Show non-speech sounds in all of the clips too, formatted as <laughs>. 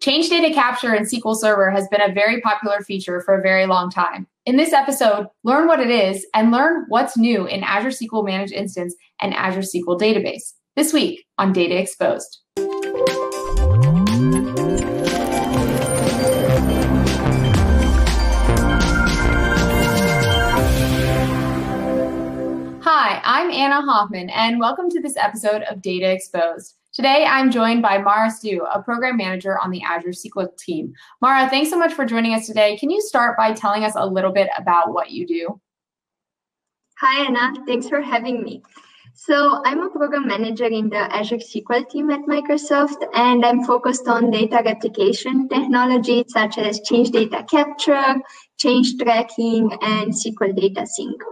Change data capture in SQL Server has been a very popular feature for a very long time. In this episode, learn what it is and learn what's new in Azure SQL Managed Instance and Azure SQL Database. This week on Data Exposed. Hi, I'm Anna Hoffman, and welcome to this episode of Data Exposed. Today, I'm joined by Mara Steiu, a program manager on the Azure SQL team. Mara, thanks so much for joining us today. Can you start by telling us a little bit about what you do? Hi, Anna. Thanks for having me. So I'm a program manager in the Azure SQL team at Microsoft, and I'm focused on data replication technology such as change data capture, change tracking, and SQL data sync.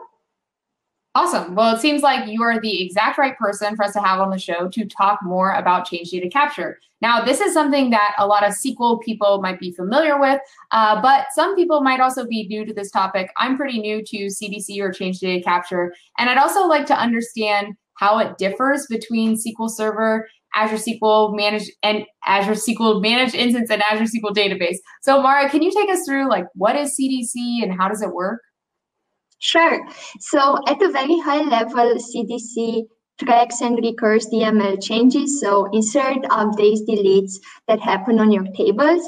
Awesome. Well, it seems like you are the exact right person for us to have on the show to talk more about change data capture. Now, this is something that a lot of SQL people might be familiar with, uh, but some people might also be new to this topic. I'm pretty new to CDC or change data capture, and I'd also like to understand how it differs between SQL Server, Azure SQL Managed, and Azure SQL Managed Instance and Azure SQL Database. So, Mara, can you take us through like what is CDC and how does it work? Sure. So at a very high level, CDC tracks and records DML changes, so insert, updates, deletes that happen on your tables.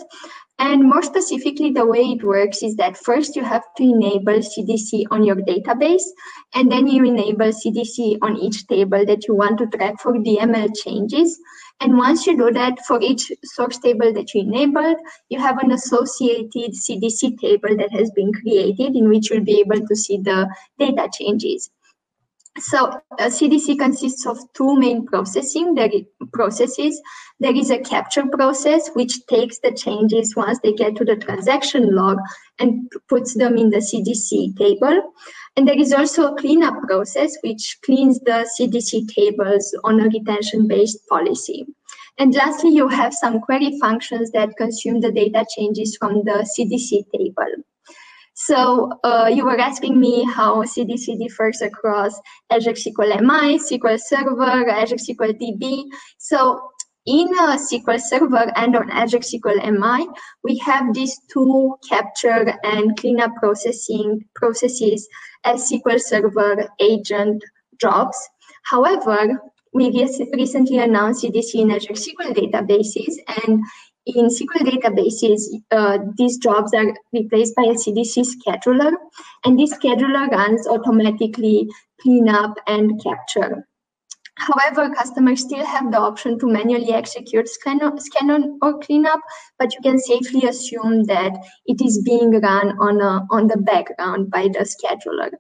And more specifically, the way it works is that first you have to enable CDC on your database, and then you enable CDC on each table that you want to track for DML changes. And once you do that, for each source table that you enabled, you have an associated CDC table that has been created in which you'll be able to see the data changes. So uh, CDC consists of two main processing there processes. There is a capture process which takes the changes once they get to the transaction log and puts them in the CDC table. And there is also a cleanup process which cleans the CDC tables on a retention-based policy. And lastly, you have some query functions that consume the data changes from the CDC table. So uh, you were asking me how CDC differs across Azure SQL MI, SQL Server, Azure SQL DB. So in uh, SQL Server and on Azure SQL MI, we have these two capture and cleanup processing processes as SQL Server agent jobs. However, we recently announced CDC in Azure SQL databases, and in SQL databases, uh, these jobs are replaced by a CDC scheduler, and this scheduler runs automatically cleanup and capture. However, customers still have the option to manually execute scan, scan or cleanup, but you can safely assume that it is being run on, a, on the background by the scheduler.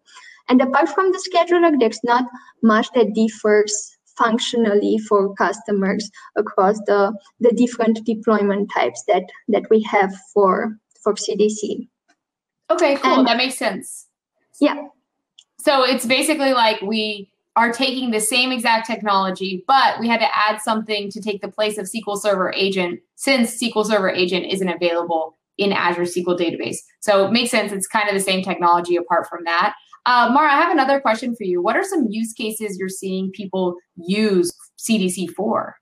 And apart from the scheduler, there's not much that differs functionally for customers across the, the different deployment types that, that we have for, for CDC. Okay, cool. And, that makes sense. Yeah. So it's basically like we are taking the same exact technology, but we had to add something to take the place of SQL Server Agent since SQL Server Agent isn't available in Azure SQL Database. So it makes sense. It's kind of the same technology apart from that. Uh, Mara, I have another question for you. What are some use cases you're seeing people use CDC for?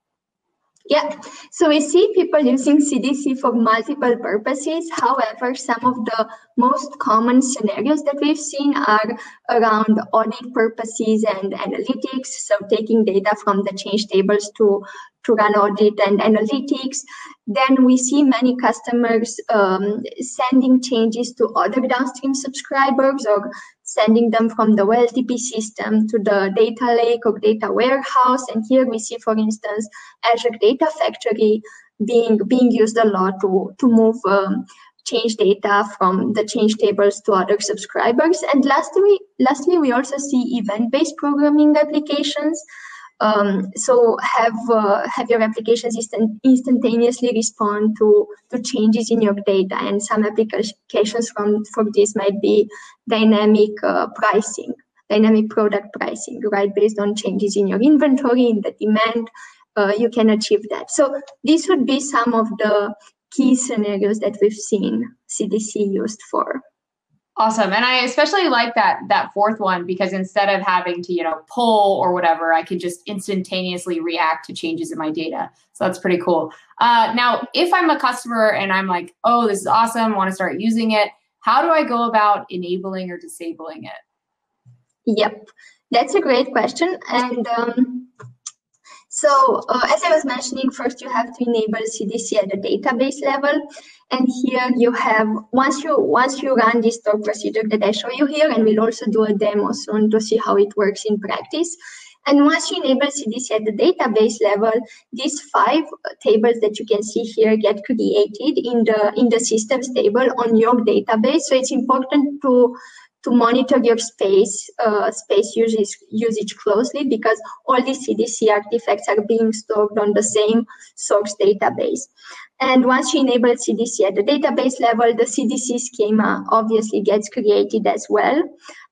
Yeah, so we see people using CDC for multiple purposes. However, some of the most common scenarios that we've seen are around audit purposes and analytics. So taking data from the change tables to, to run audit and analytics. Then we see many customers um, sending changes to other downstream subscribers or sending them from the OLTP system to the data lake or data warehouse. And here we see, for instance, Azure Data Factory being being used a lot to, to move um, change data from the change tables to other subscribers. And lastly, lastly, we also see event-based programming applications um, so have uh, have your applications instant, instantaneously respond to to changes in your data, and some applications from for this might be dynamic uh, pricing, dynamic product pricing, right, based on changes in your inventory, in the demand. Uh, you can achieve that. So these would be some of the key scenarios that we've seen CDC used for. Awesome. And I especially like that that fourth one because instead of having to, you know, pull or whatever, I can just instantaneously react to changes in my data. So that's pretty cool. Uh, now, if I'm a customer and I'm like, oh, this is awesome, want to start using it, how do I go about enabling or disabling it? Yep, that's a great question. And um, so uh, as I was mentioning, first you have to enable CDC at the database level. And here you have, once you once you run this stored procedure that I show you here, and we'll also do a demo soon to see how it works in practice. And once you enable CDC at the database level, these five tables that you can see here get created in the in the systems table on your database. So it's important to to monitor your space uh, space usage, usage closely because all the CDC artifacts are being stored on the same source database. And once you enable CDC at the database level, the CDC schema obviously gets created as well.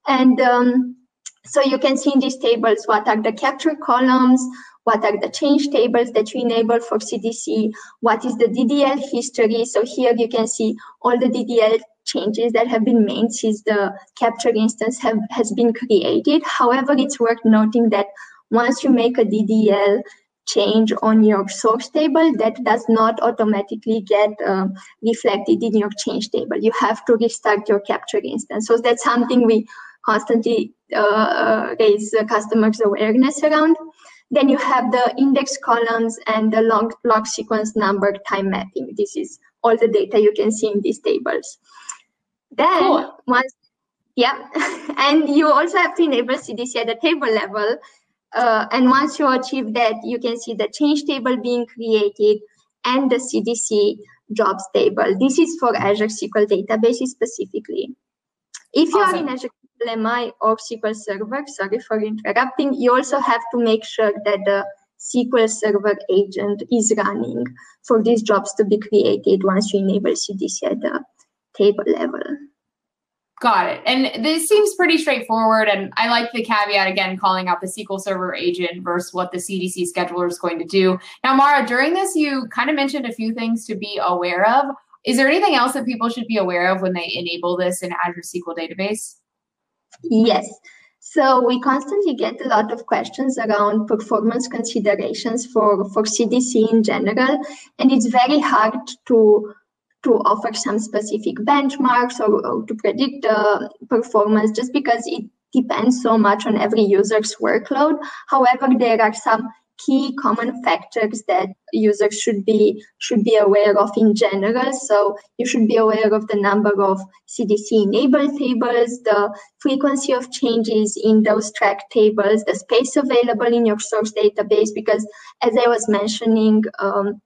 And um, so you can see in these tables what are the capture columns, what are the change tables that you enable for CDC, what is the DDL history. So here you can see all the DDL changes that have been made since the capture instance have, has been created. However, it's worth noting that once you make a DDL change on your source table, that does not automatically get uh, reflected in your change table. You have to restart your capture instance. So that's something we constantly uh, raise customers' awareness around. Then you have the index columns and the log, log sequence number time mapping. This is all the data you can see in these tables. Then cool. once, yeah, <laughs> and you also have to enable CDC at the table level. Uh, and once you achieve that, you can see the change table being created and the CDC jobs table. This is for Azure SQL databases specifically. If you awesome. are in Azure SQL MI or SQL Server, sorry for interrupting, you also have to make sure that the SQL Server agent is running for these jobs to be created once you enable CDC at the table level. Got it. And this seems pretty straightforward. And I like the caveat again, calling out the SQL Server agent versus what the CDC scheduler is going to do. Now, Mara, during this, you kind of mentioned a few things to be aware of. Is there anything else that people should be aware of when they enable this in Azure SQL Database? Yes. So we constantly get a lot of questions around performance considerations for, for CDC in general, and it's very hard to to offer some specific benchmarks or, or to predict the performance just because it depends so much on every user's workload. However, there are some key common factors that users should be should be aware of in general. So you should be aware of the number of CDC enabled tables, the frequency of changes in those track tables, the space available in your source database, because as I was mentioning, um,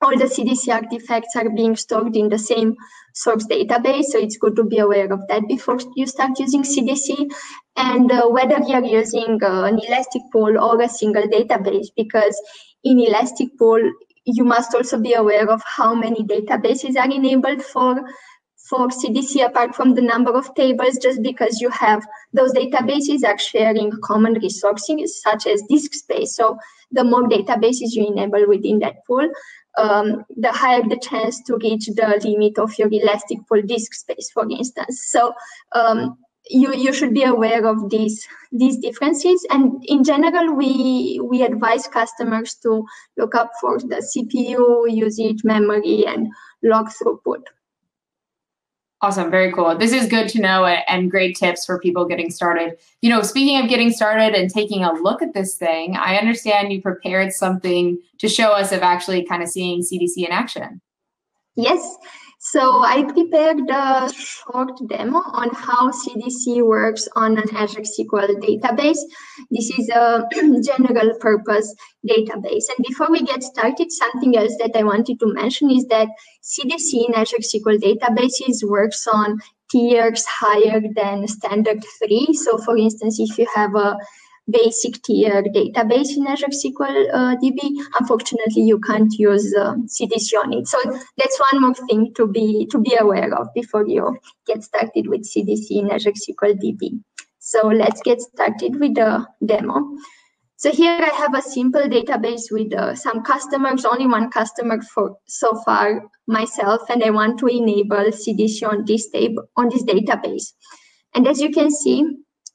all the CDC artifacts are being stored in the same source database. So it's good to be aware of that before you start using CDC and uh, whether you're using uh, an elastic pool or a single database, because in elastic pool, you must also be aware of how many databases are enabled for for CDC apart from the number of tables, just because you have those databases are sharing common resources such as disk space. So the more databases you enable within that pool, um, the higher the chance to reach the limit of your elastic pool disk space, for instance. So um, you you should be aware of these these differences. And in general, we we advise customers to look up for the CPU usage, memory, and log throughput. Awesome. Very cool. This is good to know and great tips for people getting started. You know, speaking of getting started and taking a look at this thing, I understand you prepared something to show us of actually kind of seeing CDC in action. Yes. So I prepared a short demo on how CDC works on an Azure SQL database. This is a <clears throat> general purpose database. And before we get started, something else that I wanted to mention is that CDC in Azure SQL databases works on tiers higher than standard three. So for instance, if you have a basic tier database in Azure SQL uh, DB. Unfortunately, you can't use uh, CDC on it. So that's one more thing to be to be aware of before you get started with CDC in Azure SQL DB. So let's get started with the demo. So here I have a simple database with uh, some customers, only one customer for so far, myself, and I want to enable CDC on this table on this database. And as you can see,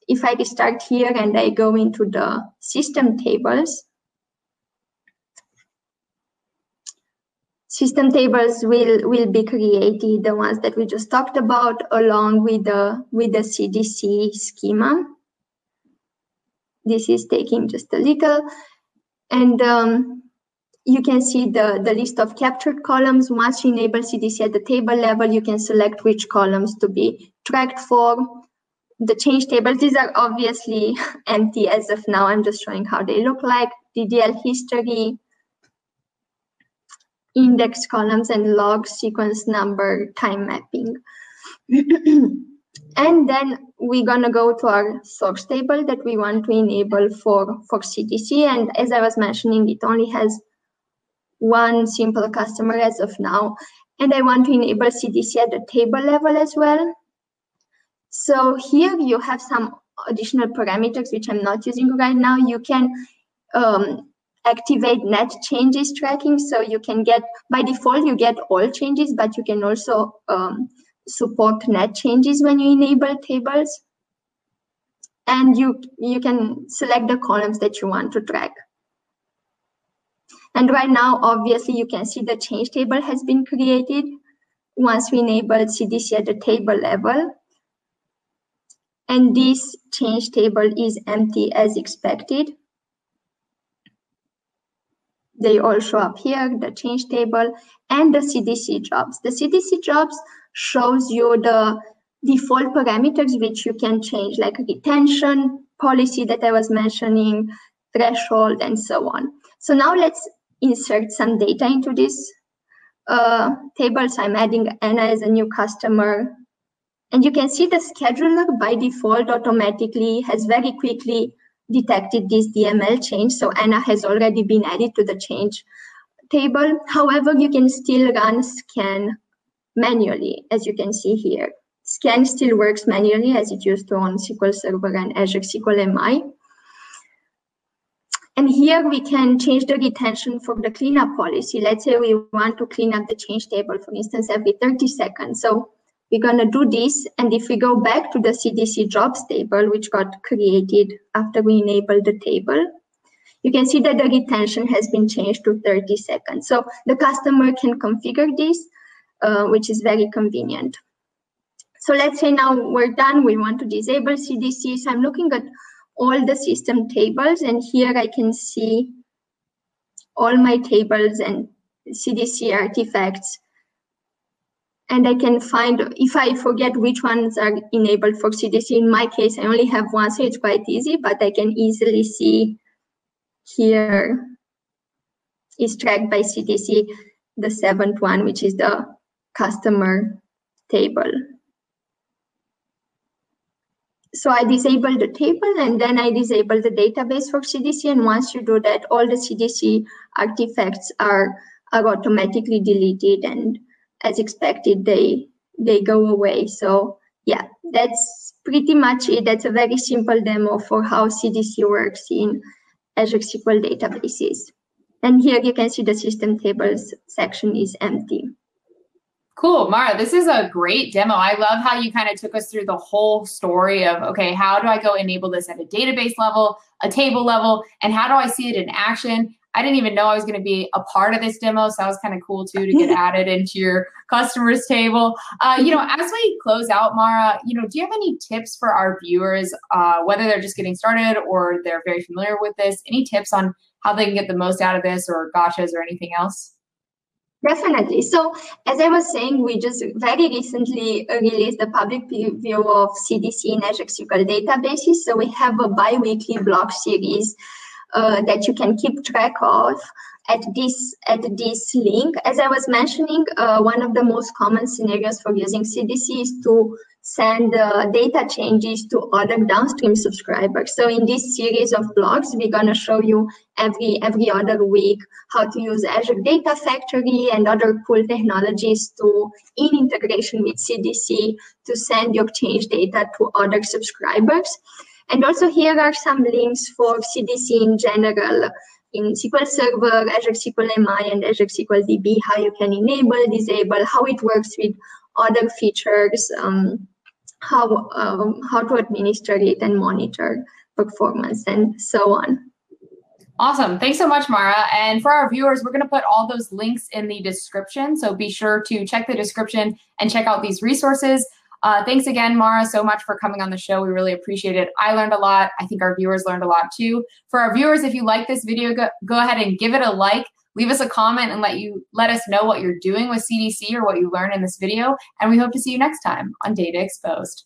if I start here and I go into the system tables, system tables will will be created, the ones that we just talked about, along with the with the CDC schema. This is taking just a little. And um, you can see the, the list of captured columns. Once you enable CDC at the table level, you can select which columns to be tracked for. The change tables, these are obviously <laughs> empty as of now. I'm just showing how they look like. DDL history, index columns, and log sequence number time mapping. <clears throat> And then we're gonna go to our source table that we want to enable for, for CDC. And as I was mentioning, it only has one simple customer as of now. And I want to enable CDC at the table level as well. So here you have some additional parameters, which I'm not using right now. You can um, activate net changes tracking. So you can get, by default, you get all changes, but you can also um, support net changes when you enable tables. And you, you can select the columns that you want to track. And right now, obviously, you can see the change table has been created once we enable CDC at the table level. And this change table is empty as expected. They all show up here, the change table and the CDC jobs. The CDC jobs shows you the default parameters which you can change, like retention policy that I was mentioning, threshold, and so on. So now let's insert some data into this uh, table. So I'm adding Anna as a new customer. And you can see the scheduler by default automatically has very quickly detected this DML change. So Anna has already been added to the change table. However, you can still run scan manually, as you can see here. Scan still works manually as it used to on SQL Server and Azure SQL MI. And here we can change the retention for the cleanup policy. Let's say we want to clean up the change table, for instance, every 30 seconds. So we're going to do this. And if we go back to the CDC jobs table, which got created after we enabled the table, you can see that the retention has been changed to 30 seconds. So the customer can configure this uh, which is very convenient. So let's say now we're done, we want to disable CDC. So I'm looking at all the system tables and here I can see all my tables and CDC artifacts. And I can find, if I forget which ones are enabled for CDC, in my case, I only have one, so it's quite easy, but I can easily see here is tracked by CDC, the seventh one, which is the customer table. So I disable the table and then I disable the database for CDC. And once you do that, all the CDC artifacts are, are automatically deleted and as expected, they, they go away. So yeah, that's pretty much it. That's a very simple demo for how CDC works in Azure SQL databases. And here you can see the system tables section is empty. Cool, Mara. This is a great demo. I love how you kind of took us through the whole story of okay, how do I go enable this at a database level, a table level, and how do I see it in action? I didn't even know I was going to be a part of this demo, so that was kind of cool too to get <laughs> added into your customers table. Uh, you know, as we close out, Mara, you know, do you have any tips for our viewers, uh, whether they're just getting started or they're very familiar with this? Any tips on how they can get the most out of this, or gotchas, or anything else? Definitely. So, as I was saying, we just very recently released the public preview of CDC Azure SQL databases. So, we have a bi weekly blog series uh, that you can keep track of at this at this link. As I was mentioning, uh, one of the most common scenarios for using CDC is to send uh, data changes to other downstream subscribers. So in this series of blogs, we're to show you every every other week how to use Azure Data Factory and other cool technologies to, in integration with CDC, to send your change data to other subscribers. And also here are some links for CDC in general in SQL Server, Azure SQL MI, and Azure SQL DB, how you can enable, disable, how it works with other features, um, how, um, how to administer it and monitor performance, and so on. Awesome. Thanks so much, Mara. And for our viewers, we're going to put all those links in the description. So be sure to check the description and check out these resources. Uh, thanks again, Mara, so much for coming on the show. We really appreciate it. I learned a lot. I think our viewers learned a lot too. For our viewers, if you like this video, go, go ahead and give it a like. Leave us a comment and let you let us know what you're doing with CDC or what you learned in this video. And we hope to see you next time on Data Exposed.